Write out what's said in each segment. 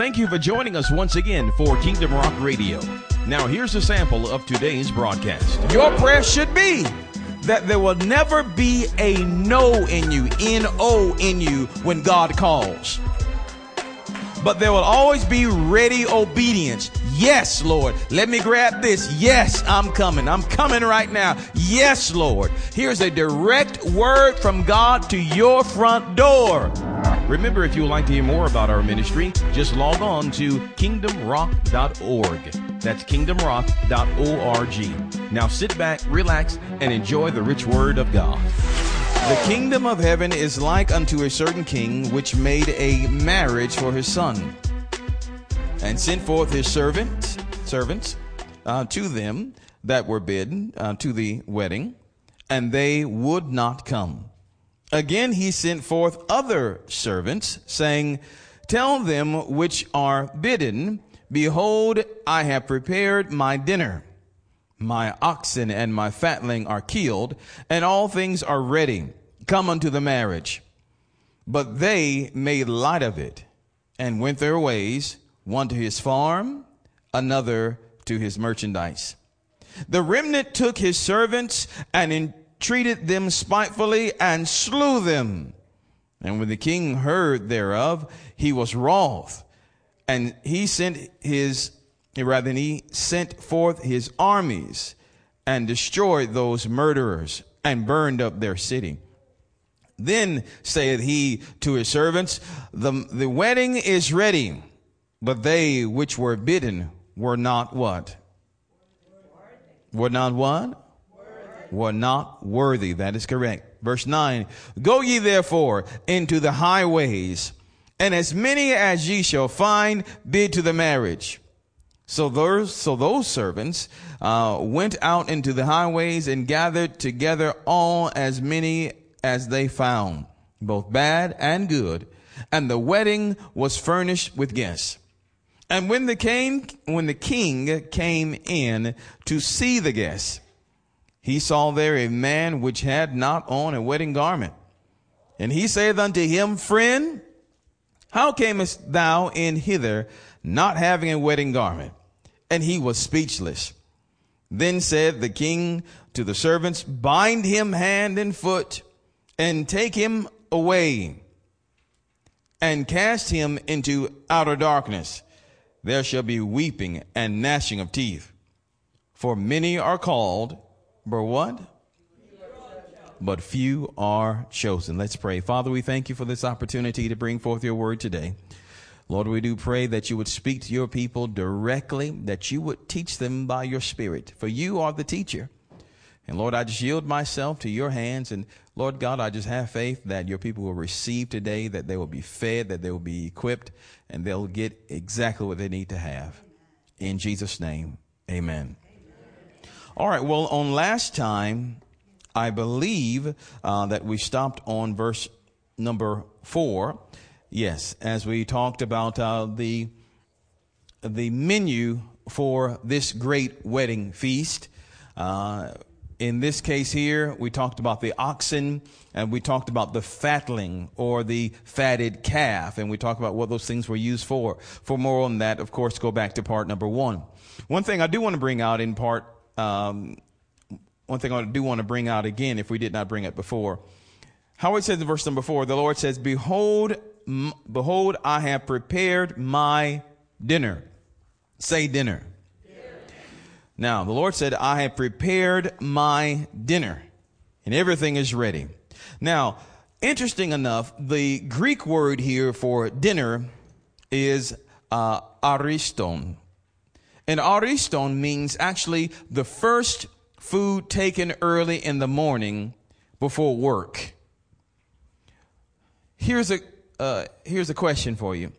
Thank you for joining us once again for Kingdom Rock Radio. Now, here's a sample of today's broadcast. Your prayer should be that there will never be a no in you, N O in you, when God calls. But there will always be ready obedience. Yes, Lord. Let me grab this. Yes, I'm coming. I'm coming right now. Yes, Lord. Here's a direct word from God to your front door. Remember, if you would like to hear more about our ministry, just log on to kingdomrock.org. That's kingdomrock.org. Now sit back, relax, and enjoy the rich word of God. The kingdom of heaven is like unto a certain king which made a marriage for his son and sent forth his servants servants uh, to them that were bidden uh, to the wedding and they would not come again he sent forth other servants saying tell them which are bidden behold i have prepared my dinner my oxen and my fatling are killed, and all things are ready. Come unto the marriage. But they made light of it and went their ways, one to his farm, another to his merchandise. The remnant took his servants and entreated them spitefully and slew them. And when the king heard thereof, he was wroth, and he sent his rather he sent forth his armies and destroyed those murderers and burned up their city. Then saith he to his servants, the, the wedding is ready, but they which were bidden were not what? Were not what? Were not worthy. That is correct. Verse 9. Go ye therefore into the highways, and as many as ye shall find, bid to the marriage. So those, so those servants uh, went out into the highways and gathered together all as many as they found, both bad and good, and the wedding was furnished with guests. And when the king, when the king came in to see the guests, he saw there a man which had not on a wedding garment. And he saith unto him, Friend, how camest thou in hither, not having a wedding garment? And he was speechless. Then said the king to the servants, Bind him hand and foot, and take him away, and cast him into outer darkness. There shall be weeping and gnashing of teeth. For many are called, but what? But few are chosen. Let's pray. Father, we thank you for this opportunity to bring forth your word today. Lord, we do pray that you would speak to your people directly, that you would teach them by your spirit, for you are the teacher. And Lord, I just yield myself to your hands. And Lord God, I just have faith that your people will receive today, that they will be fed, that they will be equipped, and they'll get exactly what they need to have. In Jesus' name, amen. All right. Well, on last time, I believe uh, that we stopped on verse number four. Yes, as we talked about uh, the the menu for this great wedding feast. Uh, in this case here, we talked about the oxen and we talked about the fatling or the fatted calf, and we talked about what those things were used for. For more on that, of course, go back to part number one. One thing I do want to bring out in part, um, one thing I do want to bring out again, if we did not bring it before. How it says in verse number four, the Lord says, Behold, behold, I have prepared my dinner. Say dinner. Now, the Lord said, I have prepared my dinner and everything is ready. Now, interesting enough, the Greek word here for dinner is uh, ariston. And ariston means actually the first food taken early in the morning before work. Here's a, uh, here's a question for you.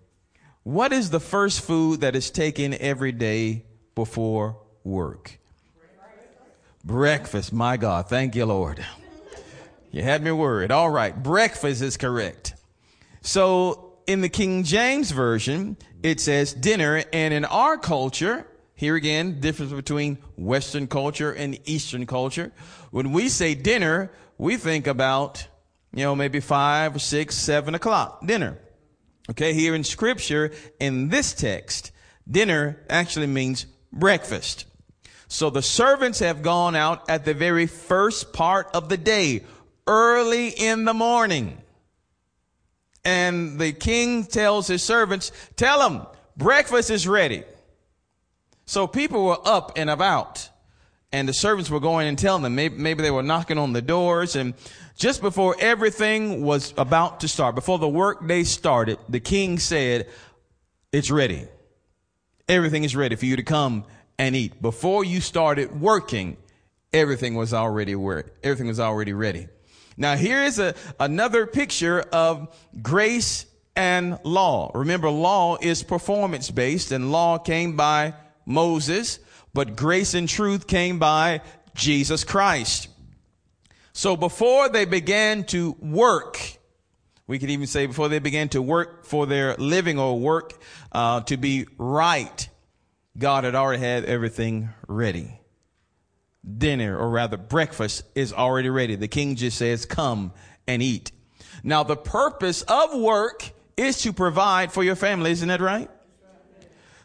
What is the first food that is taken every day before work? Breakfast. My God. Thank you, Lord. You had me worried. All right. Breakfast is correct. So in the King James Version, it says dinner. And in our culture, here again, difference between Western culture and Eastern culture. When we say dinner, we think about, you know, maybe five or six, seven o'clock dinner. Okay, here in scripture, in this text, dinner actually means breakfast. So the servants have gone out at the very first part of the day, early in the morning. And the king tells his servants, tell them breakfast is ready. So people were up and about and the servants were going and telling them, maybe, maybe they were knocking on the doors and just before everything was about to start, before the work day started, the king said, it's ready. Everything is ready for you to come and eat. Before you started working, everything was already everything was already ready. Now here is a, another picture of grace and law. Remember, law is performance based and law came by Moses, but grace and truth came by Jesus Christ. So before they began to work, we could even say before they began to work for their living or work uh, to be right, God had already had everything ready. Dinner, or rather breakfast, is already ready. The king just says, come and eat. Now the purpose of work is to provide for your family, isn't that right?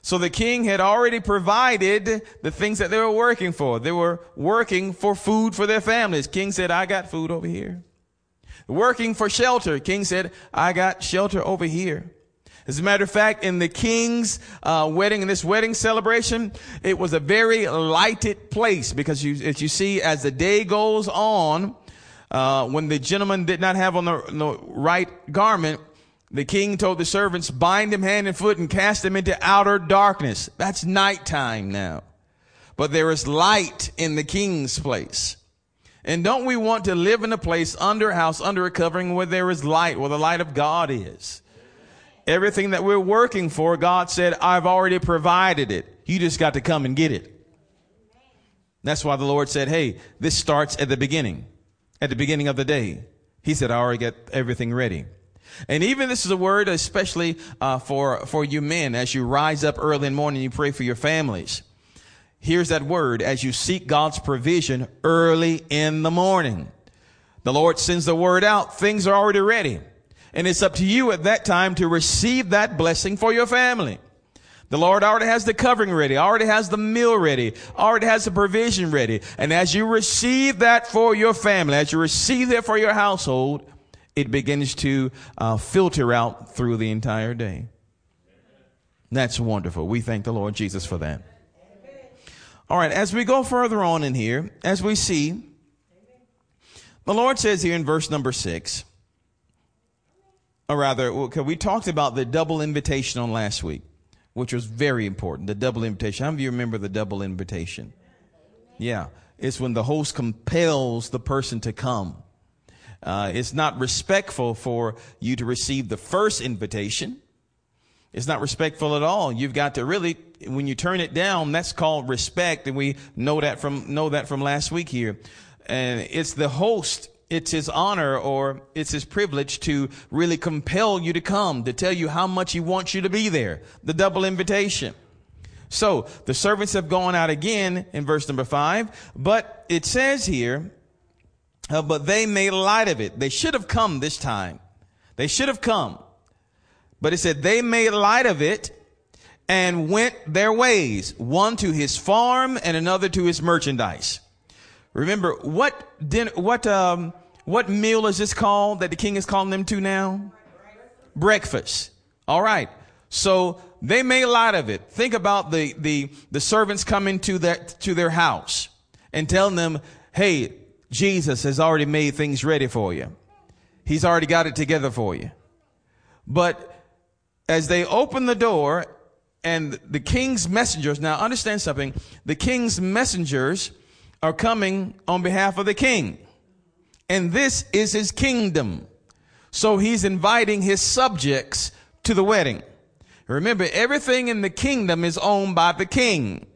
So the king had already provided the things that they were working for. They were working for food for their families. King said, I got food over here. Working for shelter. King said, I got shelter over here. As a matter of fact, in the king's uh, wedding, in this wedding celebration, it was a very lighted place because you, as you see, as the day goes on, uh, when the gentleman did not have on the, the right garment, the king told the servants, bind him hand and foot and cast him into outer darkness. That's nighttime now. But there is light in the king's place. And don't we want to live in a place under a house, under a covering where there is light, where the light of God is? Everything that we're working for, God said, I've already provided it. You just got to come and get it. That's why the Lord said, Hey, this starts at the beginning, at the beginning of the day. He said, I already got everything ready. And even this is a word, especially uh, for for you men, as you rise up early in the morning, you pray for your families. Here's that word: as you seek God's provision early in the morning. The Lord sends the word out; things are already ready, and it's up to you at that time to receive that blessing for your family. The Lord already has the covering ready, already has the meal ready, already has the provision ready. And as you receive that for your family, as you receive that for your household, it begins to uh, filter out through the entire day. That's wonderful. We thank the Lord Jesus for that. All right, as we go further on in here, as we see, the Lord says here in verse number six, or rather, we talked about the double invitation on last week, which was very important. The double invitation. How many of you remember the double invitation? Yeah. It's when the host compels the person to come. Uh, it's not respectful for you to receive the first invitation. It's not respectful at all. You've got to really, when you turn it down, that's called respect. And we know that from, know that from last week here. And it's the host. It's his honor or it's his privilege to really compel you to come, to tell you how much he wants you to be there. The double invitation. So the servants have gone out again in verse number five, but it says here uh, but they made light of it. They should have come this time. They should have come. But it said they made light of it and went their ways, one to his farm and another to his merchandise. Remember what dinner, what, um, what meal is this called that the king is calling them to now? Breakfast. All right. So they made light of it. Think about the, the, the servants coming to their, to their house and telling them, Hey, Jesus has already made things ready for you. He's already got it together for you. But as they open the door and the king's messengers, now understand something, the king's messengers are coming on behalf of the king. And this is his kingdom. So he's inviting his subjects to the wedding. Remember, everything in the kingdom is owned by the king.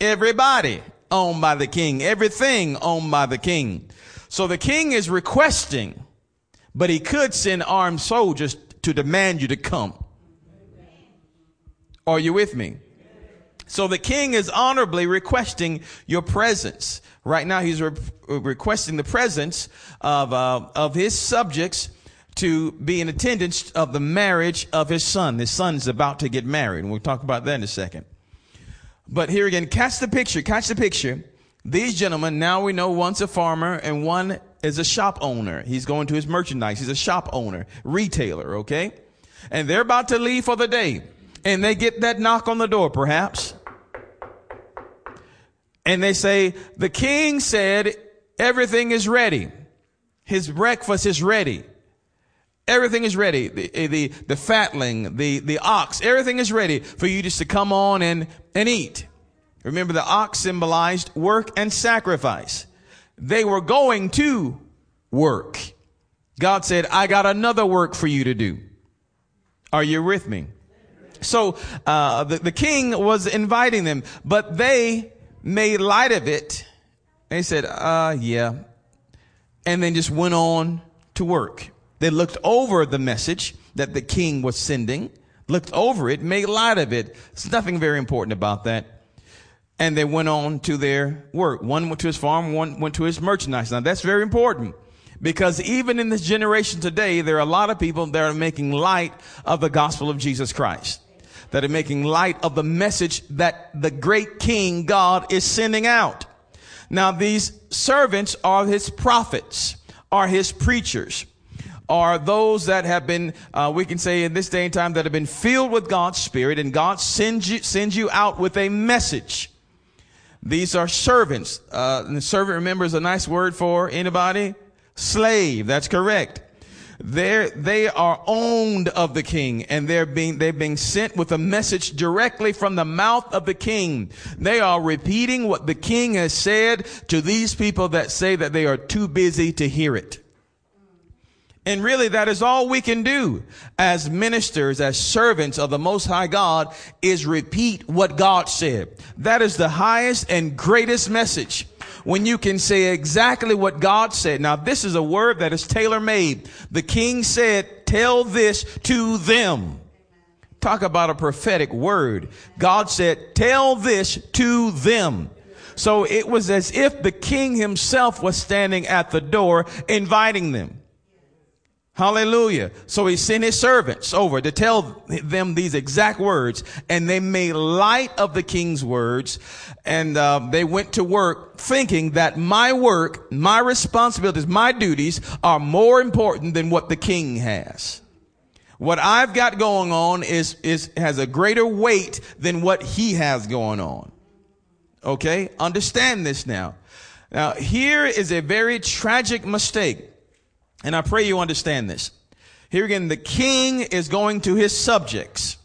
Everybody owned by the king. Everything owned by the king. So the king is requesting, but he could send armed soldiers to demand you to come. Are you with me? So the king is honorably requesting your presence. Right now he's re- requesting the presence of, uh, of his subjects to be in attendance of the marriage of his son. His son's about to get married. And we'll talk about that in a second. But here again, catch the picture, catch the picture. These gentlemen, now we know one's a farmer and one is a shop owner. He's going to his merchandise. He's a shop owner, retailer, okay? And they're about to leave for the day. And they get that knock on the door, perhaps. And they say, the king said, everything is ready. His breakfast is ready. Everything is ready. The, the, the fatling, the, the ox, everything is ready for you just to come on and, and eat. Remember the ox symbolized work and sacrifice. They were going to work. God said, I got another work for you to do. Are you with me? So, uh, the, the king was inviting them, but they made light of it. They said, uh, yeah. And then just went on to work. They looked over the message that the king was sending, looked over it, made light of it. There's nothing very important about that. And they went on to their work. One went to his farm, one went to his merchandise. Now that's very important because even in this generation today, there are a lot of people that are making light of the gospel of Jesus Christ. That are making light of the message that the great King God is sending out. Now these servants are his prophets, are his preachers are those that have been, uh, we can say in this day and time, that have been filled with God's Spirit, and God sends you sends you out with a message. These are servants. Uh, and servant, remember, is a nice word for anybody. Slave. That's correct. They're, they are owned of the king and they're being, they're being sent with a message directly from the mouth of the king. They are repeating what the king has said to these people that say that they are too busy to hear it. And really that is all we can do as ministers, as servants of the Most High God is repeat what God said. That is the highest and greatest message. When you can say exactly what God said. Now this is a word that is tailor made. The king said, tell this to them. Talk about a prophetic word. God said, tell this to them. So it was as if the king himself was standing at the door inviting them. Hallelujah. So he sent his servants over to tell them these exact words and they made light of the king's words and uh, they went to work thinking that my work, my responsibilities, my duties are more important than what the king has. What I've got going on is, is, has a greater weight than what he has going on. Okay. Understand this now. Now here is a very tragic mistake and I pray you understand this. Here again, the king is going to his subjects.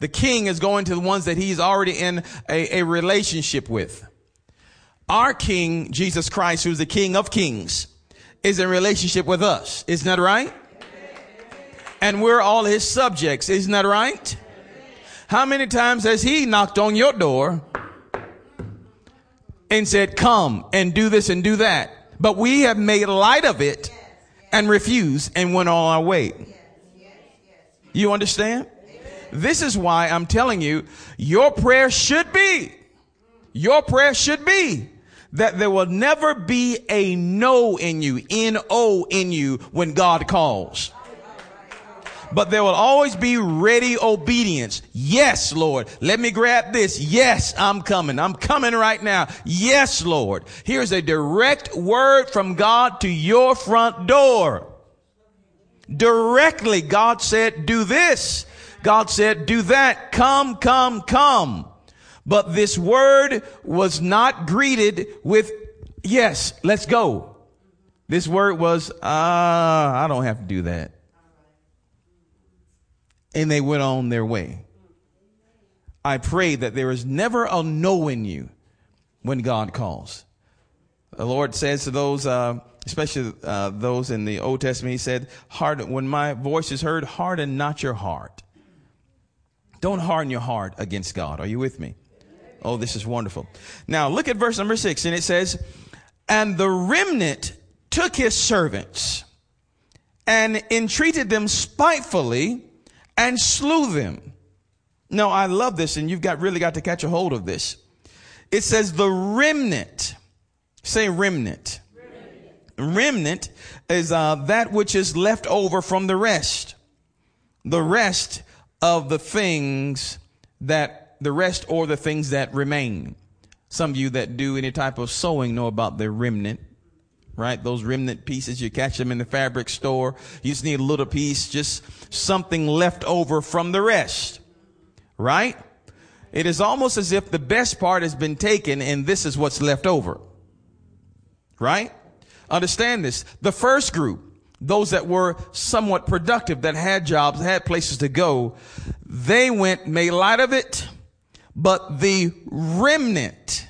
The king is going to the ones that he's already in a, a relationship with. Our king, Jesus Christ, who's the king of kings, is in relationship with us. Isn't that right? And we're all his subjects. Isn't that right? How many times has he knocked on your door and said, come and do this and do that? But we have made light of it and refused and went on our way. You understand? This is why I'm telling you, your prayer should be, your prayer should be that there will never be a no in you, N-O in you when God calls but there will always be ready obedience. Yes, Lord. Let me grab this. Yes, I'm coming. I'm coming right now. Yes, Lord. Here's a direct word from God to your front door. Directly, God said, do this. God said, do that. Come, come, come. But this word was not greeted with, yes, let's go. This word was, ah, uh, I don't have to do that and they went on their way. I pray that there is never a no in you when God calls. The Lord says to those, uh, especially uh, those in the Old Testament, He said, "Harden when my voice is heard, harden not your heart. Don't harden your heart against God." Are you with me? Oh, this is wonderful. Now look at verse number six, and it says, "And the remnant took his servants and entreated them spitefully." And slew them. No, I love this, and you've got really got to catch a hold of this. It says the remnant. Say remnant. remnant. remnant is uh, that which is left over from the rest. The rest of the things that, the rest or the things that remain. Some of you that do any type of sewing know about the remnant right? Those remnant pieces, you catch them in the fabric store. You just need a little piece, just something left over from the rest, right? It is almost as if the best part has been taken and this is what's left over, right? Understand this. The first group, those that were somewhat productive, that had jobs, had places to go, they went, made light of it, but the remnant,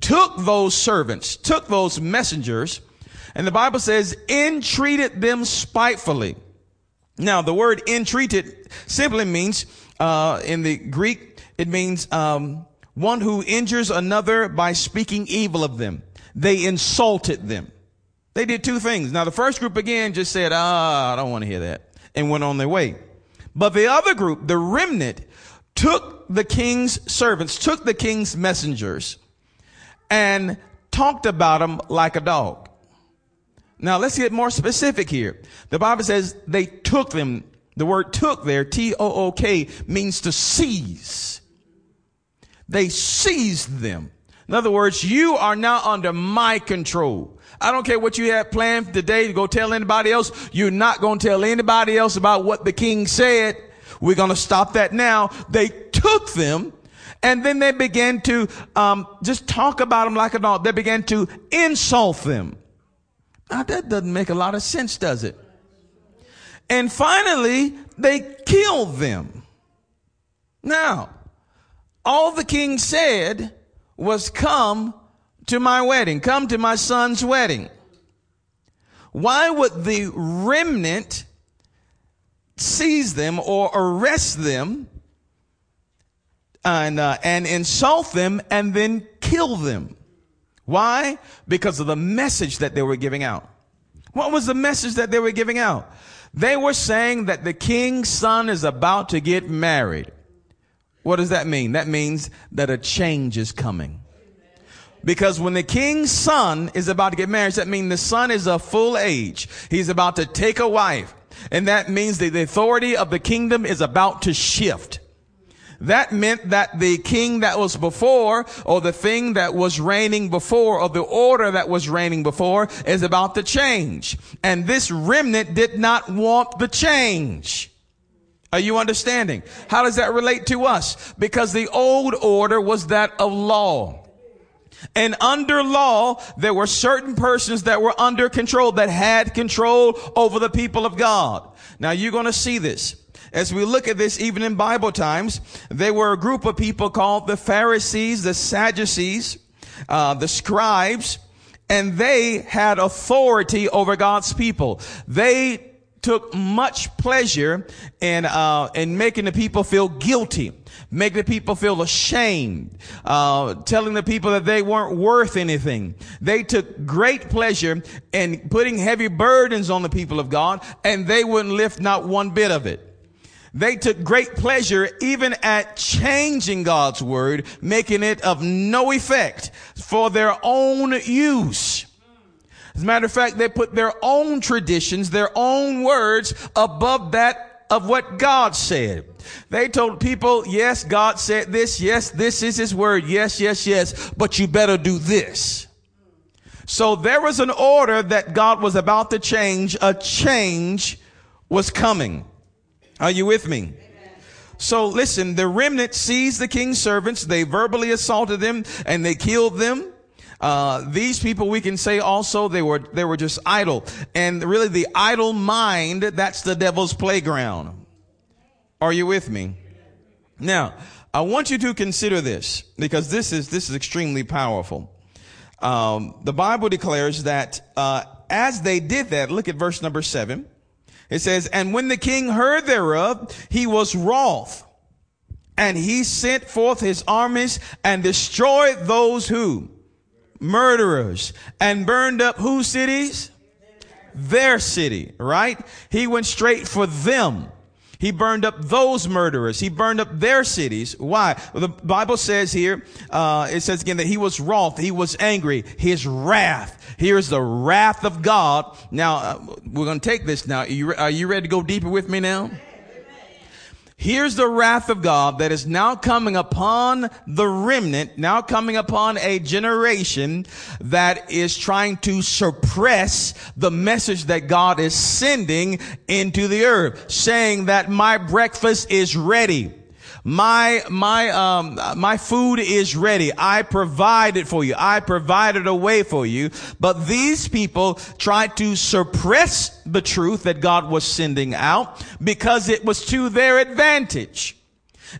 took those servants, took those messengers, and the Bible says, entreated them spitefully. Now, the word entreated simply means, uh, in the Greek, it means, um, one who injures another by speaking evil of them. They insulted them. They did two things. Now, the first group again just said, ah, I don't want to hear that, and went on their way. But the other group, the remnant, took the king's servants, took the king's messengers, and talked about them like a dog. Now let's get more specific here. The Bible says they took them. The word took there, T-O-O-K, means to seize. They seized them. In other words, you are now under my control. I don't care what you have planned today to go tell anybody else. You're not going to tell anybody else about what the king said. We're going to stop that now. They took them and then they began to um, just talk about them like a dog. They began to insult them. Now that doesn't make a lot of sense, does it? And finally, they killed them. Now, all the king said was, Come to my wedding, come to my son's wedding. Why would the remnant seize them or arrest them and, uh, and insult them and then kill them. Why? Because of the message that they were giving out. What was the message that they were giving out? They were saying that the king's son is about to get married. What does that mean? That means that a change is coming. Because when the king's son is about to get married, that means the son is of full age. He's about to take a wife. And that means that the authority of the kingdom is about to shift. That meant that the king that was before, or the thing that was reigning before, or the order that was reigning before, is about to change. And this remnant did not want the change. Are you understanding? How does that relate to us? Because the old order was that of law. And under law, there were certain persons that were under control, that had control over the people of God. Now you're going to see this. As we look at this, even in Bible times, there were a group of people called the Pharisees, the Sadducees, uh, the scribes, and they had authority over God's people. They took much pleasure in uh, in making the people feel guilty, making the people feel ashamed, uh, telling the people that they weren't worth anything. They took great pleasure in putting heavy burdens on the people of God, and they wouldn't lift not one bit of it. They took great pleasure even at changing God's word, making it of no effect for their own use. As a matter of fact, they put their own traditions, their own words above that of what God said. They told people, yes, God said this. Yes, this is his word. Yes, yes, yes, but you better do this. So there was an order that God was about to change. A change was coming. Are you with me? So listen, the remnant seized the king's servants. They verbally assaulted them and they killed them. Uh, these people, we can say also they were, they were just idle. And really the idle mind, that's the devil's playground. Are you with me? Now, I want you to consider this because this is, this is extremely powerful. Um, the Bible declares that, uh, as they did that, look at verse number seven. It says, and when the king heard thereof, he was wroth and he sent forth his armies and destroyed those who? Murderers and burned up whose cities? Their city, right? He went straight for them. He burned up those murderers. He burned up their cities. Why? Well, the Bible says here, uh, it says again that he was wroth. He was angry. His wrath. Here's the wrath of God. Now, uh, we're going to take this now. Are you, are you ready to go deeper with me now? Here's the wrath of God that is now coming upon the remnant, now coming upon a generation that is trying to suppress the message that God is sending into the earth, saying that my breakfast is ready. My, my, um, my food is ready. I provided for you. I provided a way for you. But these people tried to suppress the truth that God was sending out because it was to their advantage.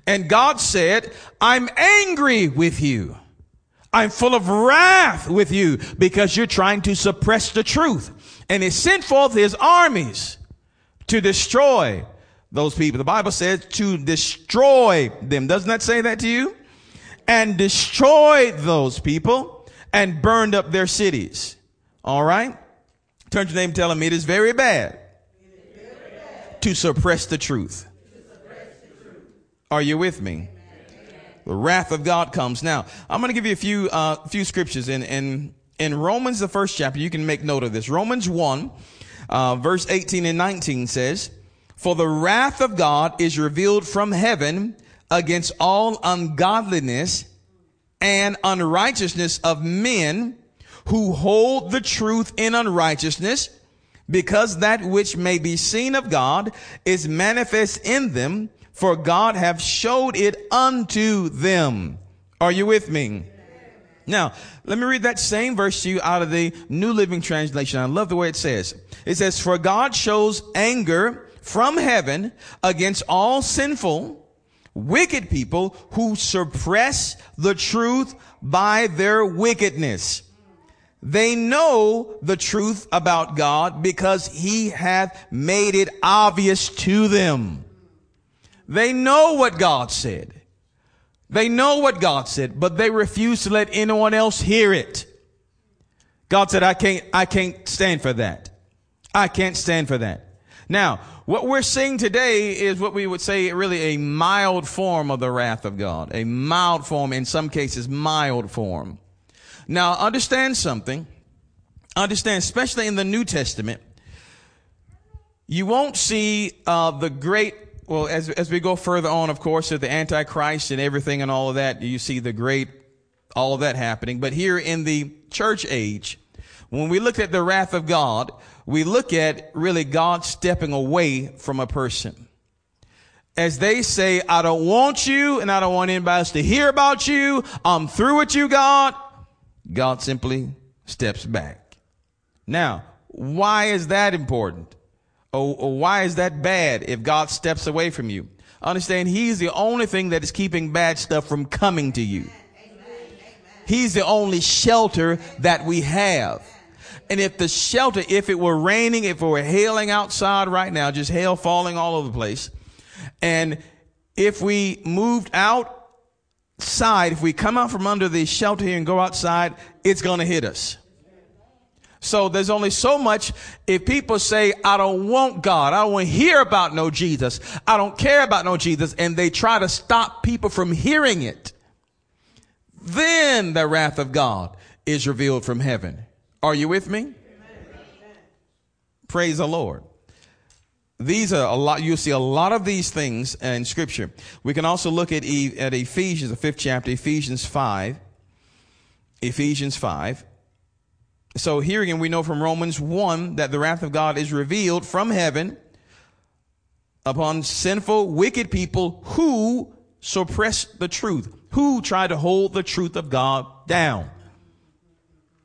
And God said, I'm angry with you. I'm full of wrath with you because you're trying to suppress the truth. And he sent forth his armies to destroy those people. The Bible says to destroy them. Doesn't that say that to you? And destroyed those people and burned up their cities. All right? Turn to your name tell them it is very bad, very bad. to suppress the truth. Suppress the truth. Are you with me? The wrath of God comes. Now, I'm going to give you a few, uh, few scriptures in, in, in Romans, the first chapter. You can make note of this. Romans 1, uh, verse 18 and 19 says, for the wrath of God is revealed from heaven against all ungodliness and unrighteousness of men who hold the truth in unrighteousness because that which may be seen of God is manifest in them for God have showed it unto them. Are you with me? Now, let me read that same verse to you out of the New Living Translation. I love the way it says. It says, for God shows anger from heaven against all sinful, wicked people who suppress the truth by their wickedness. They know the truth about God because he hath made it obvious to them. They know what God said. They know what God said, but they refuse to let anyone else hear it. God said, I can't, I can't stand for that. I can't stand for that. Now, what we're seeing today is what we would say really a mild form of the wrath of God. A mild form, in some cases, mild form. Now, understand something. Understand, especially in the New Testament, you won't see uh, the great well, as, as we go further on, of course, of the Antichrist and everything and all of that, you see the great, all of that happening. But here in the church age, when we look at the wrath of God, we look at really God stepping away from a person. As they say, I don't want you and I don't want anybody else to hear about you. I'm through with you, God. God simply steps back. Now, why is that important? Or, or why is that bad if God steps away from you? Understand, He's the only thing that is keeping bad stuff from coming to you. He's the only shelter that we have. And if the shelter, if it were raining, if it were hailing outside right now, just hail falling all over the place, and if we moved outside, if we come out from under the shelter here and go outside, it's going to hit us. So there's only so much if people say, I don't want God. I don't want to hear about no Jesus. I don't care about no Jesus. And they try to stop people from hearing it. Then the wrath of God is revealed from heaven. Are you with me? Praise the Lord. These are a lot, you'll see a lot of these things in scripture. We can also look at, at Ephesians, the fifth chapter, Ephesians 5. Ephesians 5. So here again, we know from Romans 1 that the wrath of God is revealed from heaven upon sinful, wicked people who suppress the truth, who try to hold the truth of God down.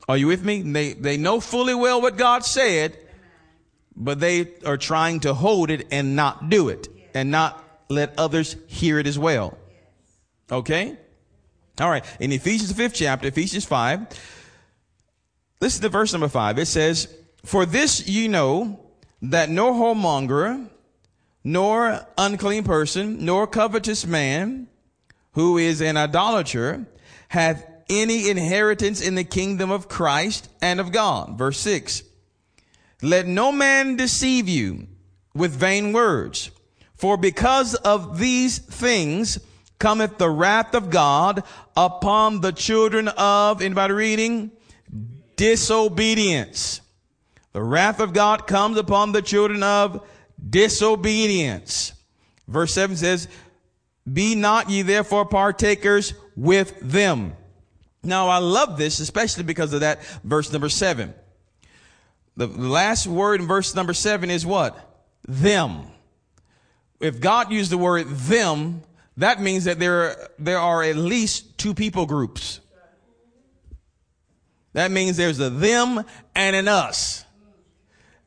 Are you with me? They, they know fully well what God said, but they are trying to hold it and not do it and not let others hear it as well. Okay? All right. In Ephesians, the fifth chapter, Ephesians 5, listen to verse number 5. It says, For this you know that no whoremonger, nor unclean person, nor covetous man, who is an idolater, hath any inheritance in the kingdom of Christ and of God. Verse 6. Let no man deceive you with vain words. For because of these things cometh the wrath of God upon the children of, anybody reading? Disobedience. The wrath of God comes upon the children of disobedience. Verse 7 says, Be not ye therefore partakers with them. Now I love this, especially because of that verse number 7. The last word in verse number 7 is what? Them. If God used the word them, that means that there, there are at least two people groups. That means there's a them and an us.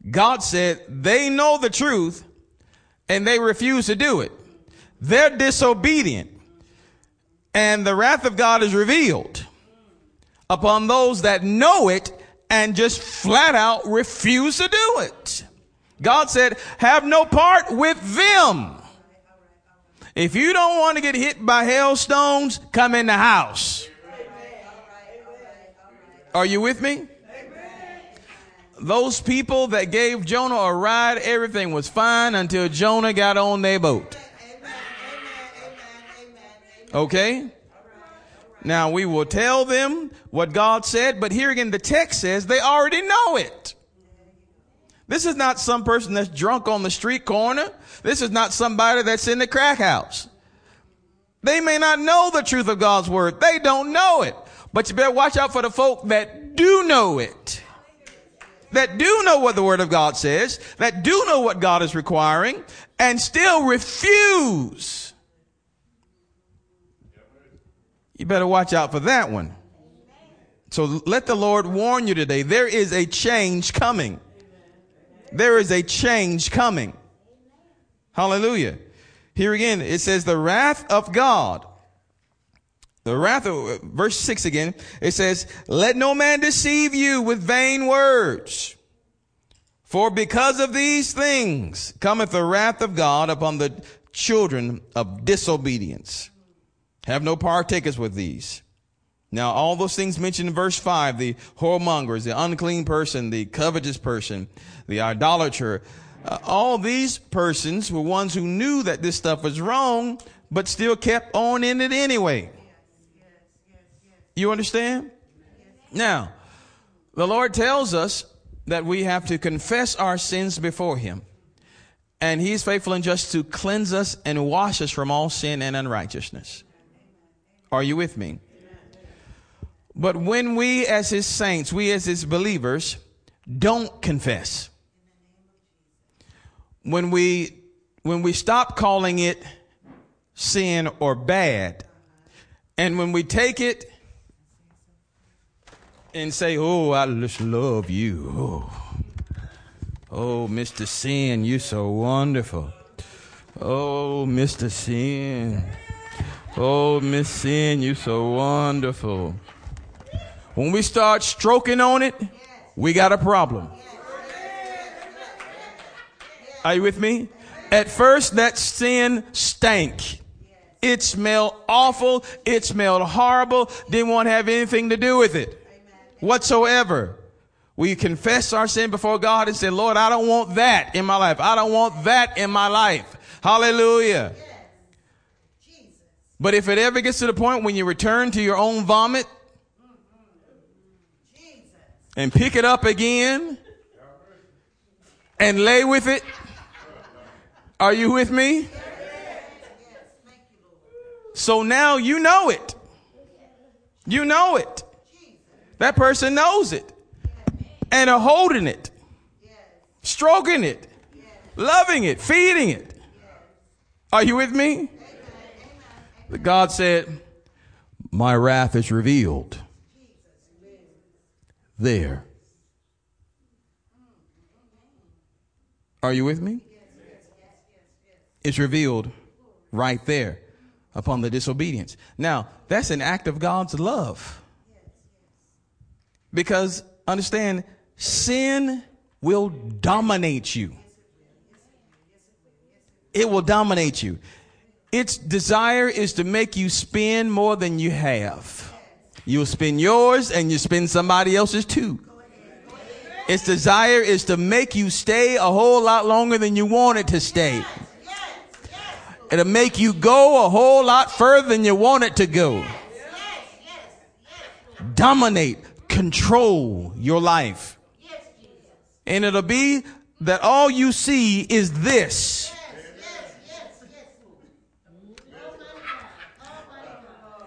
God said they know the truth and they refuse to do it. They're disobedient and the wrath of God is revealed upon those that know it and just flat out refuse to do it. God said, have no part with them. If you don't want to get hit by hailstones, come in the house. Are you with me? Those people that gave Jonah a ride, everything was fine until Jonah got on their boat. Okay? Now we will tell them what God said, but here again, the text says they already know it. This is not some person that's drunk on the street corner. This is not somebody that's in the crack house. They may not know the truth of God's word. They don't know it. But you better watch out for the folk that do know it that do know what the word of God says, that do know what God is requiring, and still refuse. You better watch out for that one. So let the Lord warn you today. There is a change coming. There is a change coming. Hallelujah. Here again, it says the wrath of God the wrath of, verse 6 again, it says, Let no man deceive you with vain words. For because of these things cometh the wrath of God upon the children of disobedience. Have no partakers with these. Now, all those things mentioned in verse 5, the whoremongers, the unclean person, the covetous person, the idolater, uh, all these persons were ones who knew that this stuff was wrong, but still kept on in it anyway. You understand? Now, the Lord tells us that we have to confess our sins before Him. And He's faithful and just to cleanse us and wash us from all sin and unrighteousness. Are you with me? But when we as His saints, we as His believers, don't confess, when we, when we stop calling it sin or bad, and when we take it and say, Oh, I just love you. Oh, oh Mr. Sin, you're so wonderful. Oh, Mr. Sin. Oh, Miss Sin, you're so wonderful. When we start stroking on it, we got a problem. Are you with me? At first, that sin stank. It smelled awful. It smelled horrible. Didn't want to have anything to do with it whatsoever. We confess our sin before God and say, Lord, I don't want that in my life. I don't want that in my life. Hallelujah. But if it ever gets to the point when you return to your own vomit and pick it up again and lay with it, are you with me? So now you know it. You know it. That person knows it and are holding it, stroking it, loving it, feeding it. Are you with me? God said, My wrath is revealed there. Are you with me? It's revealed right there upon the disobedience. Now, that's an act of God's love. Because understand, sin will dominate you. It will dominate you. Its desire is to make you spend more than you have. You'll spend yours and you spend somebody else's too. Its desire is to make you stay a whole lot longer than you wanted to stay. It'll make you go a whole lot further than you want it to go. Dominate, control your life. And it'll be that all you see is this.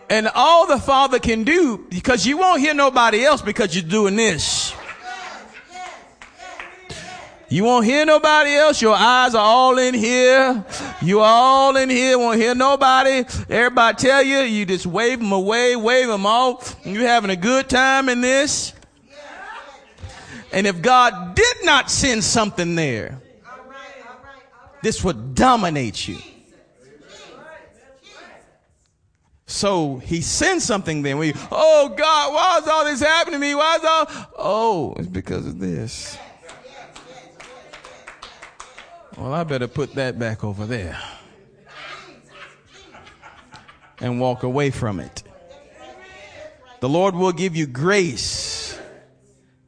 And all the Father can do, because you won't hear nobody else because you're doing this. You won't hear nobody else. Your eyes are all in here. You are all in here. Won't hear nobody. Everybody tell you, you just wave them away, wave them off. You having a good time in this. And if God did not send something there, this would dominate you. So he sends something then. We, oh God, why is all this happening to me? Why is all? Oh, it's because of this. Well, I better put that back over there and walk away from it. The Lord will give you grace,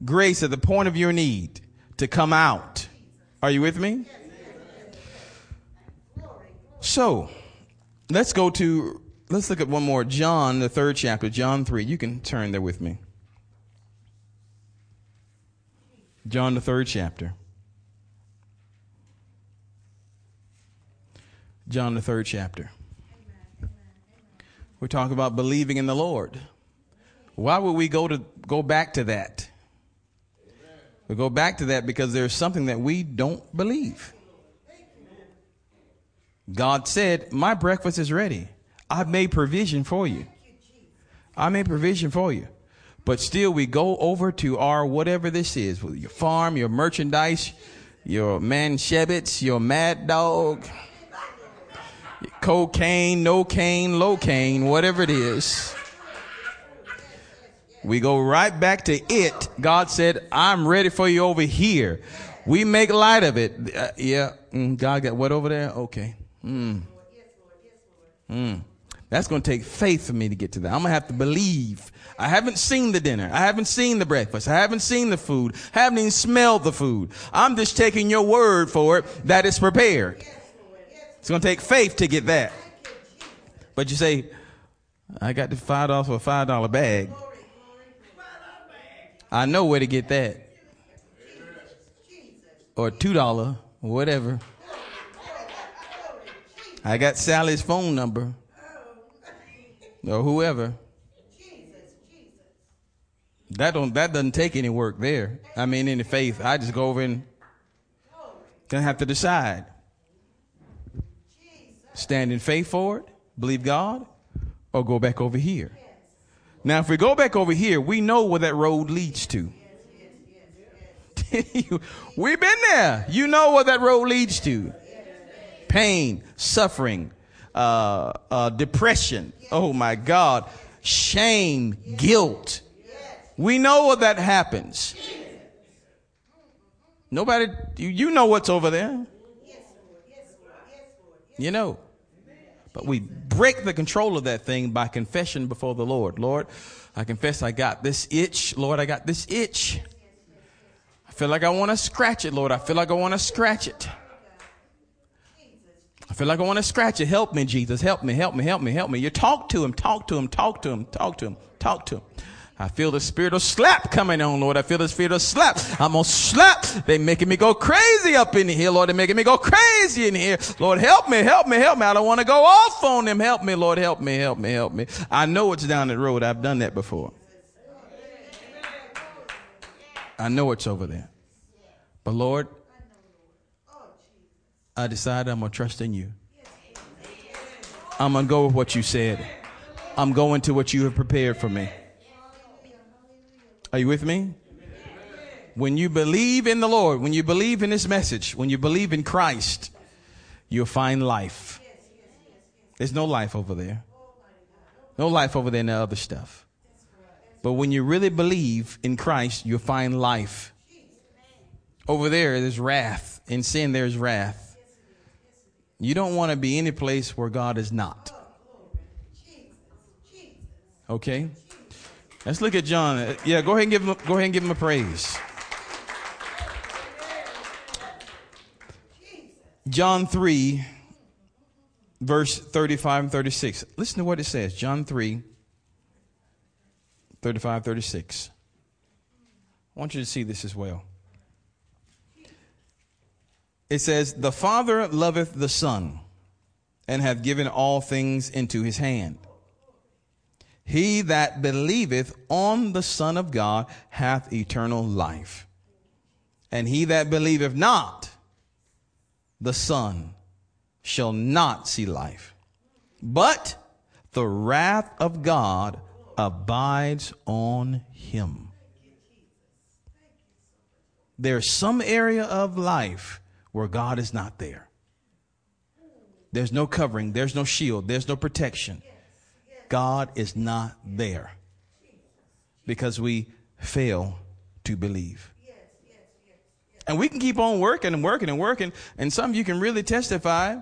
grace at the point of your need to come out. Are you with me? So, let's go to, let's look at one more. John, the third chapter, John 3. You can turn there with me. John, the third chapter. John, the third chapter. We're talking about believing in the Lord. Why would we go to go back to that? We go back to that because there's something that we don't believe. God said, My breakfast is ready. I've made provision for you. I made provision for you. But still, we go over to our whatever this is your farm, your merchandise, your manshebits, your mad dog cocaine, no cane, low cane, whatever it is. We go right back to it. God said, I'm ready for you over here. We make light of it. Uh, yeah. Mm, God got what over there? Okay. Mm. Mm. That's going to take faith for me to get to that. I'm going to have to believe. I haven't seen the dinner. I haven't seen the breakfast. I haven't seen the food. I haven't even smelled the food. I'm just taking your word for it that it's prepared. It's going to take faith to get that. But you say, I got the five dollars for a five dollar bag. I know where to get that. Or two dollar, whatever. I got Sally's phone number. Or whoever. That don't that doesn't take any work there. I mean any faith. I just go over and gonna have to decide stand in faith for it, believe God, or go back over here. Now, if we go back over here, we know where that road leads to. We've been there. You know where that road leads to. Pain, suffering, uh, uh, depression. Oh my God. Shame, guilt. We know what that happens. Nobody, you, you know what's over there. You know. But we break the control of that thing by confession before the Lord. Lord, I confess I got this itch. Lord, I got this itch. I feel like I want to scratch it, Lord. I feel like I want to scratch it. I feel like I want to scratch it. Help me, Jesus. Help me, help me, help me, help me. You talk to him, talk to him, talk to him, talk to him, talk to him. I feel the spirit of slap coming on, Lord. I feel the spirit of slap. I'm gonna slap. They making me go crazy up in here, Lord. They're making me go crazy in here. Lord, help me, help me, help me. I don't want to go off on them. Help me, Lord. Help me, help me, help me. I know it's down the road. I've done that before. I know it's over there. But Lord, I decided I'm gonna trust in you. I'm gonna go with what you said. I'm going to what you have prepared for me. Are you with me? When you believe in the Lord, when you believe in His message, when you believe in Christ, you'll find life. There's no life over there. No life over there in the other stuff. But when you really believe in Christ, you'll find life. Over there, there's wrath. In sin, there's wrath. You don't want to be any place where God is not. Okay? Let's look at John. Uh, yeah, go ahead and give him, go ahead and give him a praise. John 3, verse 35 and 36. Listen to what it says. John 3, 35, 36. I want you to see this as well. It says, The Father loveth the Son and hath given all things into his hand. He that believeth on the Son of God hath eternal life. And he that believeth not the Son shall not see life, but the wrath of God abides on him. There's some area of life where God is not there. There's no covering, there's no shield, there's no protection. God is not there because we fail to believe. And we can keep on working and working and working. And some of you can really testify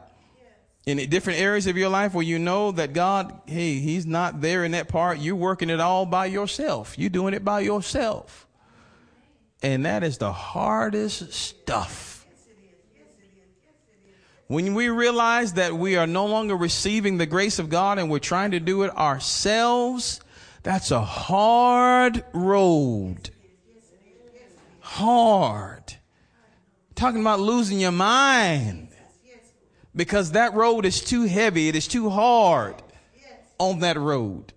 in different areas of your life where you know that God, hey, He's not there in that part. You're working it all by yourself. You're doing it by yourself. And that is the hardest stuff. When we realize that we are no longer receiving the grace of God and we're trying to do it ourselves, that's a hard road. Hard. Talking about losing your mind because that road is too heavy. It is too hard on that road.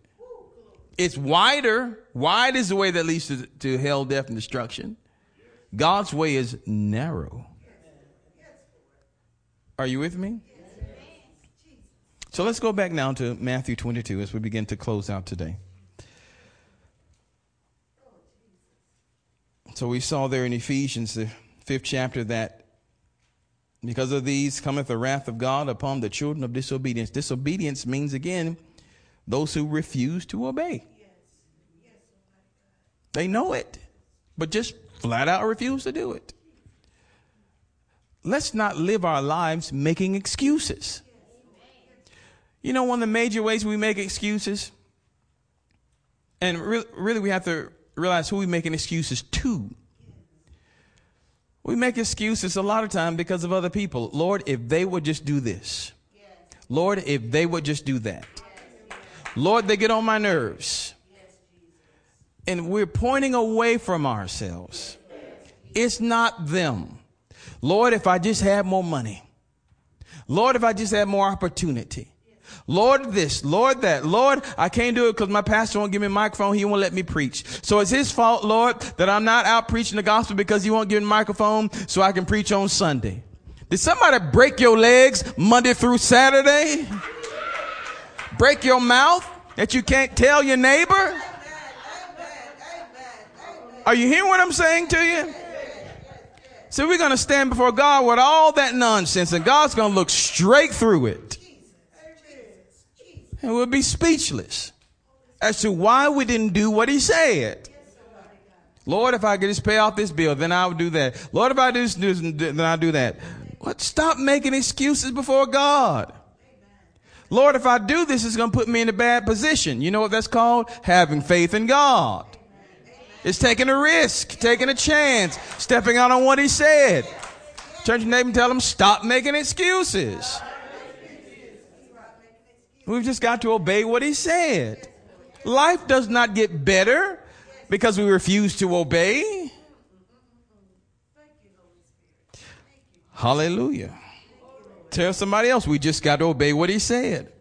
It's wider. Wide is the way that leads to, to hell, death, and destruction. God's way is narrow. Are you with me? So let's go back now to Matthew 22 as we begin to close out today. So we saw there in Ephesians, the fifth chapter, that because of these cometh the wrath of God upon the children of disobedience. Disobedience means, again, those who refuse to obey. They know it, but just flat out refuse to do it. Let's not live our lives making excuses. You know, one of the major ways we make excuses, and re- really we have to realize who we're making excuses to. We make excuses a lot of time because of other people. Lord, if they would just do this. Lord, if they would just do that. Lord, they get on my nerves. And we're pointing away from ourselves. It's not them. Lord, if I just had more money. Lord, if I just had more opportunity. Lord this, Lord that. Lord, I can't do it because my pastor won't give me a microphone. He won't let me preach. So it's his fault, Lord, that I'm not out preaching the gospel because he won't give me a microphone so I can preach on Sunday. Did somebody break your legs Monday through Saturday? Break your mouth that you can't tell your neighbor? Are you hearing what I'm saying to you? So we're going to stand before God with all that nonsense and God's going to look straight through it and we'll be speechless as to why we didn't do what he said. Lord, if I could just pay off this bill, then I would do that. Lord, if I do this, then I'll do that. What? Stop making excuses before God. Lord, if I do this, it's going to put me in a bad position. You know what that's called? Having faith in God. It's taking a risk, taking a chance, stepping out on what he said. Turn to your neighbor and tell him, stop making excuses. We've just got to obey what he said. Life does not get better because we refuse to obey. Hallelujah. Tell somebody else we just got to obey what he said.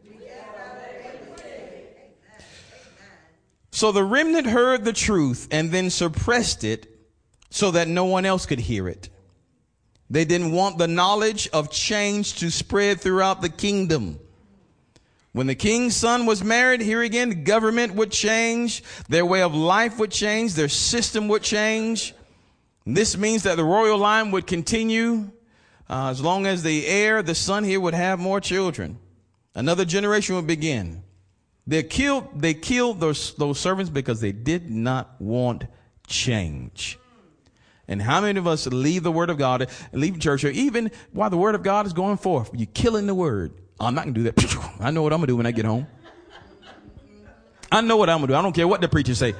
So the remnant heard the truth and then suppressed it so that no one else could hear it. They didn't want the knowledge of change to spread throughout the kingdom. When the king's son was married, here again, government would change, their way of life would change, their system would change. This means that the royal line would continue uh, as long as the heir, the son here, would have more children. Another generation would begin. They killed, they killed those, those servants because they did not want change. And how many of us leave the word of God, leave church, or even while the word of God is going forth, you're killing the word. I'm not gonna do that. I know what I'm gonna do when I get home. I know what I'm gonna do. I don't care what the preacher say.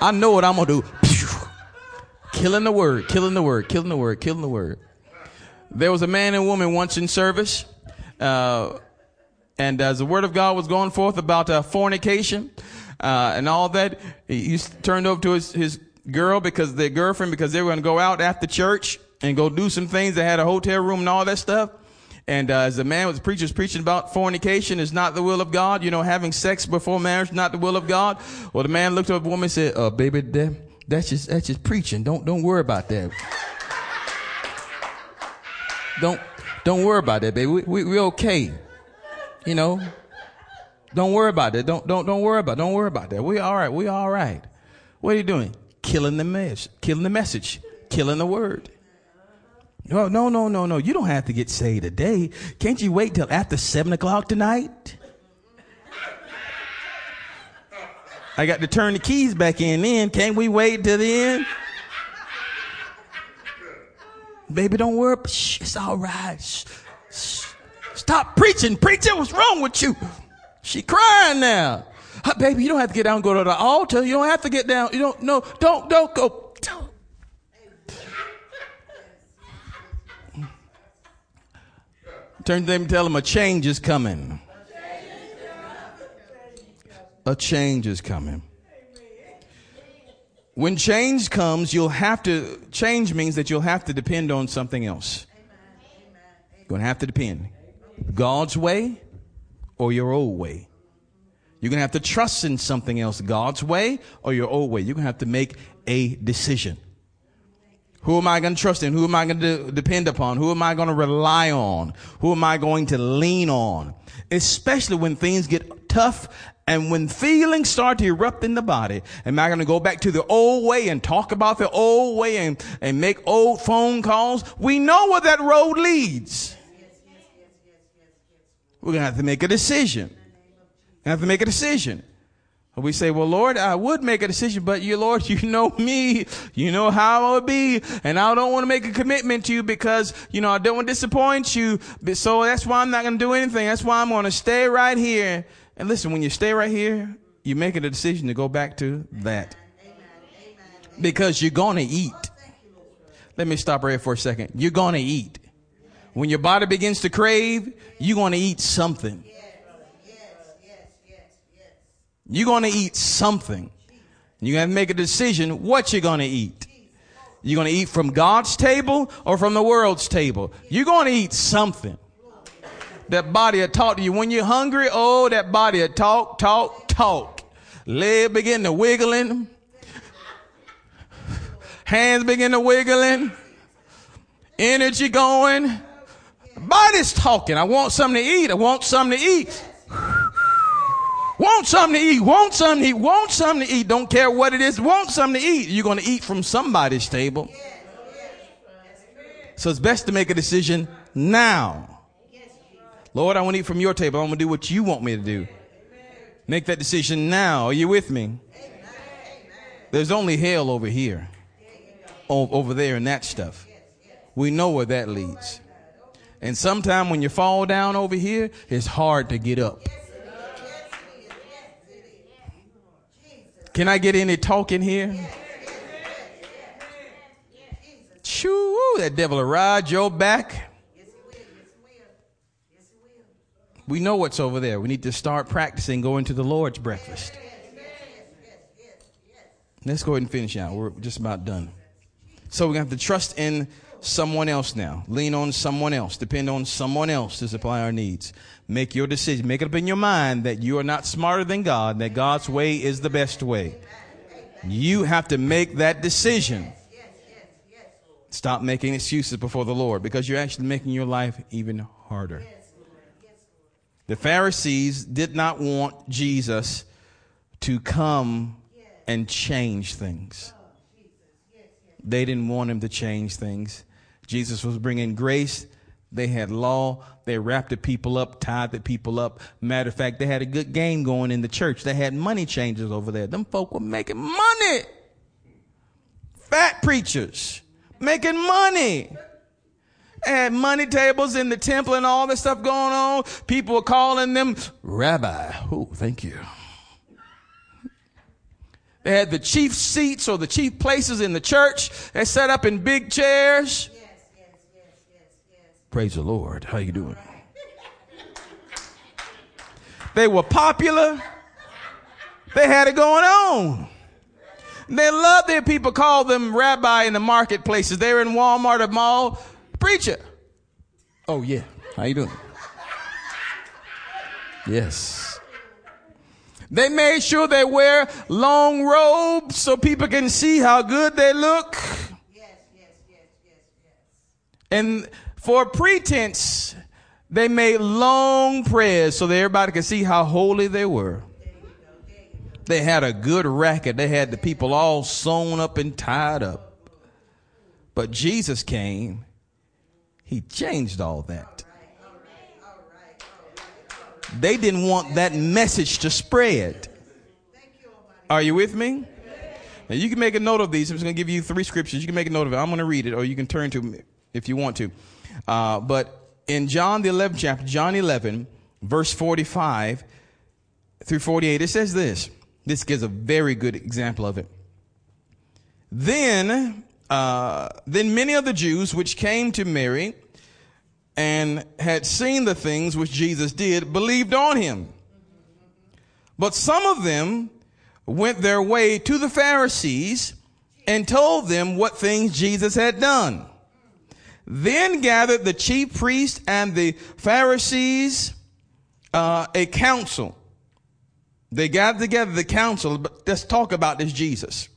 I know what I'm gonna do. Killing the word, killing the word, killing the word, killing the word. There was a man and woman once in service. Uh, And as the word of God was going forth about uh, fornication uh, and all that, he, turned over to his, his girl because their girlfriend because they were going to go out after church and go do some things. They had a hotel room and all that stuff. And uh, as the man was preachers preaching about fornication is not the will of God, you know, having sex before marriage not the will of God. Well, the man looked up at the woman and said, "Uh, baby, that, that's just that's just preaching. Don't don't worry about that. don't don't worry about that, baby. We we we okay. You know, don't worry about that. Don't don't don't worry about. Don't worry about that. We all right. We all right. What are you doing? Killing the message. Killing the message. Killing the word. No, no, no, no, no. You don't have to get saved today. Can't you wait till after seven o'clock tonight? I got to turn the keys back in then. Can't we wait till the end? Baby, don't worry. Shh, it's all right. Shh. Stop preaching. Preaching, what's wrong with you? She crying now. baby, you don't have to get down and go to the altar. You don't have to get down. You don't, no, don't, don't go. Don't. Turn to them and tell them a change is coming. A change is coming. When change comes, you'll have to, change means that you'll have to depend on something else. You're going to have to depend. God's way or your old way. You're going to have to trust in something else, God's way or your old way. You're going to have to make a decision. Who am I going to trust in? Who am I going to depend upon? Who am I going to rely on? Who am I going to lean on? Especially when things get tough and when feelings start to erupt in the body. Am I going to go back to the old way and talk about the old way and, and make old phone calls? We know where that road leads. We're going to have to make a decision. We have to make a decision. We say, well, Lord, I would make a decision, but you, Lord, you know me. You know how I would be. And I don't want to make a commitment to you because, you know, I don't want to disappoint you. So that's why I'm not going to do anything. That's why I'm going to stay right here. And listen, when you stay right here, you're making a decision to go back to that. Because you're going to eat. Let me stop right here for a second. You're going to eat. When your body begins to crave, you're going to eat something. You're going to eat something. You're going to make a decision what you're going to eat. You're going to eat from God's table or from the world's table. You're going to eat something. That body will talk to you. When you're hungry, oh, that body will talk, talk, talk. Leg begin to wiggling. Hands begin to wiggling. Energy going. Body's talking. I want something to eat. I want something to eat. Want something to eat. Want something to eat. Want something to eat. Don't care what it is. Want something to eat. You're going to eat from somebody's table. So it's best to make a decision now. Lord, I want to eat from your table. I'm going to do what you want me to do. Make that decision now. Are you with me? There's only hell over here, over there, and that stuff. We know where that leads. And sometimes when you fall down over here, it's hard to get up. Can I get any talk in here? Shoo, that devil will ride your back. We know what's over there. We need to start practicing going to the Lord's breakfast. Let's go ahead and finish out. We're just about done. So we have to trust in someone else now. Lean on someone else. Depend on someone else to supply our needs. Make your decision. Make it up in your mind that you are not smarter than God, that God's way is the best way. You have to make that decision. Stop making excuses before the Lord because you're actually making your life even harder. The Pharisees did not want Jesus to come and change things. They didn't want him to change things. Jesus was bringing grace. They had law. They wrapped the people up, tied the people up. Matter of fact, they had a good game going in the church. They had money changers over there. Them folk were making money. Fat preachers making money. They Had money tables in the temple and all this stuff going on. People were calling them rabbi. Oh, thank you. They had the chief seats or the chief places in the church. They set up in big chairs. Praise the Lord. How you doing? They were popular. They had it going on. They loved their people called them rabbi in the marketplaces. They were in Walmart or mall. Preacher. Oh yeah. How you doing? Yes. They made sure they wear long robes so people can see how good they look. Yes, yes, yes, yes, yes. And for pretense, they made long prayers so that everybody could see how holy they were. They had a good racket. They had the people all sewn up and tied up. But Jesus came. He changed all that. They didn't want that message to spread. Are you with me? Now you can make a note of these. I'm just going to give you three scriptures. You can make a note of it. I'm going to read it, or you can turn to me if you want to. Uh, but in John the 11th chapter, John 11, verse 45 through 48, it says this. This gives a very good example of it. Then, uh, then many of the Jews which came to Mary and had seen the things which Jesus did believed on him. But some of them went their way to the Pharisees and told them what things Jesus had done. Then gathered the chief priests and the Pharisees uh, a council. They gathered together the council, but let's talk about this Jesus.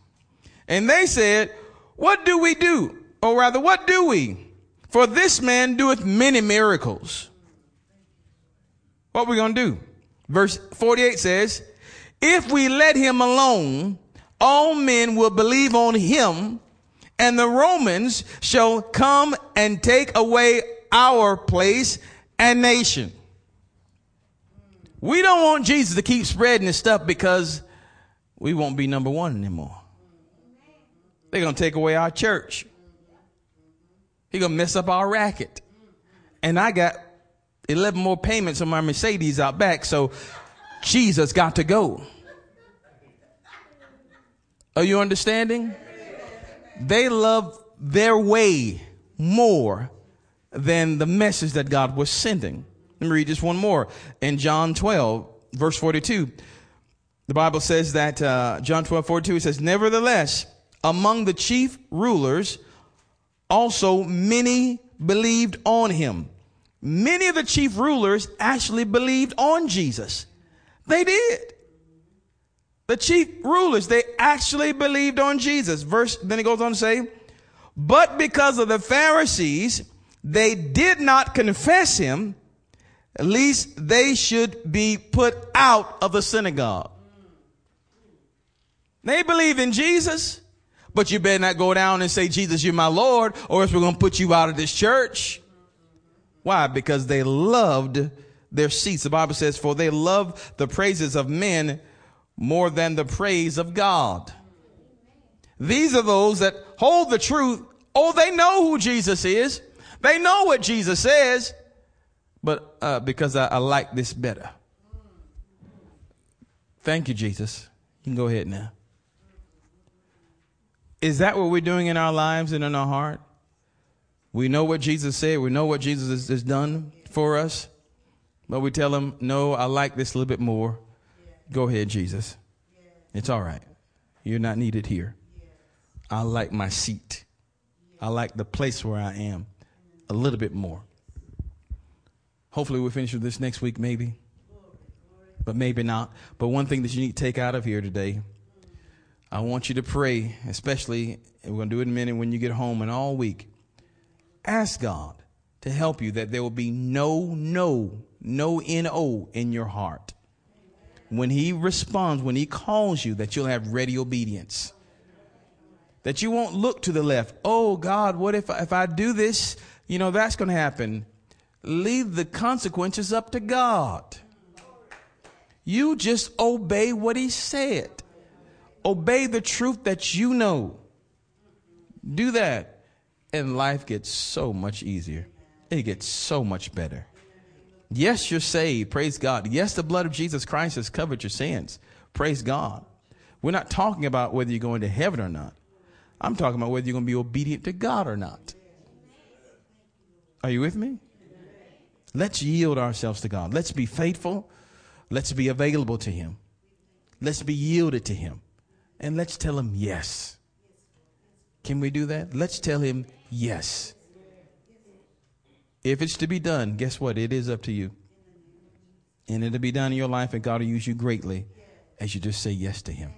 And they said, What do we do? Or rather, what do we? For this man doeth many miracles. What are we going to do? Verse 48 says, If we let him alone, all men will believe on him and the Romans shall come and take away our place and nation. We don't want Jesus to keep spreading this stuff because we won't be number one anymore. They're going to take away our church. He's going to mess up our racket. And I got 11 more payments on my Mercedes out back, so Jesus got to go. Are you understanding? They love their way more than the message that God was sending. Let me read just one more. In John 12, verse 42, the Bible says that, uh, John 12, 42, it says, Nevertheless, among the chief rulers, also many believed on him. Many of the chief rulers actually believed on Jesus. They did. The chief rulers, they actually believed on Jesus. Verse, then he goes on to say, but because of the Pharisees, they did not confess him, at least they should be put out of the synagogue. They believe in Jesus, but you better not go down and say, Jesus, you're my Lord, or else we're going to put you out of this church. Why? Because they loved their seats. The Bible says, for they love the praises of men more than the praise of God. These are those that hold the truth. Oh, they know who Jesus is. They know what Jesus says, but uh, because I, I like this better. Thank you, Jesus. You can go ahead now. Is that what we're doing in our lives and in our heart? We know what Jesus said. We know what Jesus has done for us. But we tell him, no, I like this a little bit more. Go ahead, Jesus. It's all right. You're not needed here. I like my seat. I like the place where I am a little bit more. Hopefully, we'll finish with this next week, maybe. But maybe not. But one thing that you need to take out of here today, I want you to pray, especially, we're going to do it in a minute when you get home and all week. Ask God to help you that there will be no, no, no N-O in your heart when he responds, when he calls you, that you'll have ready obedience. That you won't look to the left. Oh God, what if, if I do this? You know, that's going to happen. Leave the consequences up to God. You just obey what he said. Obey the truth that you know. Do that. And life gets so much easier. It gets so much better. Yes, you're saved. Praise God. Yes, the blood of Jesus Christ has covered your sins. Praise God. We're not talking about whether you're going to heaven or not. I'm talking about whether you're going to be obedient to God or not. Are you with me? Let's yield ourselves to God. Let's be faithful. Let's be available to Him. Let's be yielded to Him. And let's tell Him yes. Can we do that? Let's tell Him yes. If it's to be done, guess what? It is up to you. And it'll be done in your life, and God will use you greatly as you just say yes to Him.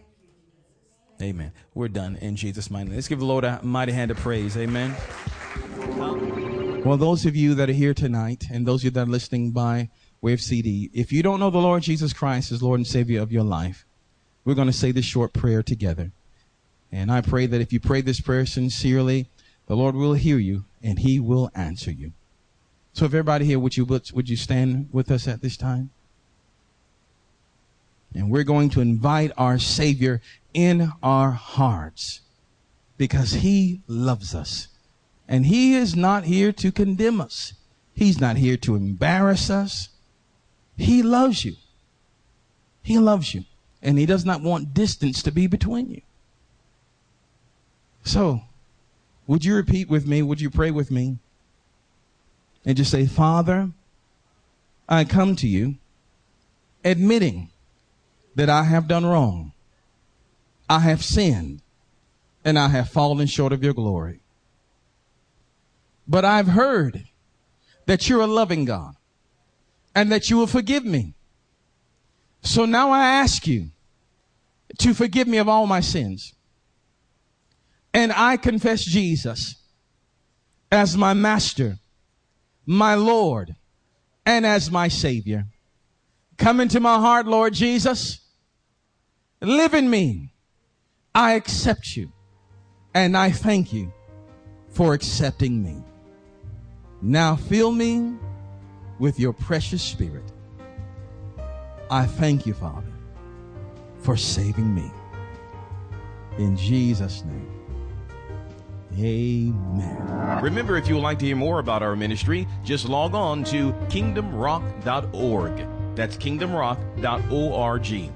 Amen. We're done in Jesus' mighty name. Let's give the Lord a mighty hand of praise. Amen. Well, those of you that are here tonight, and those of you that are listening by way of CD, if you don't know the Lord Jesus Christ as Lord and Savior of your life, we're going to say this short prayer together. And I pray that if you pray this prayer sincerely, the Lord will hear you and He will answer you. So, if everybody here, would you would you stand with us at this time? And we're going to invite our Savior in our hearts because He loves us. And He is not here to condemn us. He's not here to embarrass us. He loves you. He loves you. And He does not want distance to be between you. So, would you repeat with me? Would you pray with me? And just say, Father, I come to you admitting that I have done wrong. I have sinned and I have fallen short of your glory. But I've heard that you're a loving God and that you will forgive me. So now I ask you to forgive me of all my sins. And I confess Jesus as my master, my Lord, and as my Savior. Come into my heart, Lord Jesus. Live in me. I accept you. And I thank you for accepting me. Now fill me with your precious spirit. I thank you, Father, for saving me. In Jesus' name. Amen. Remember, if you would like to hear more about our ministry, just log on to kingdomrock.org. That's kingdomrock.org.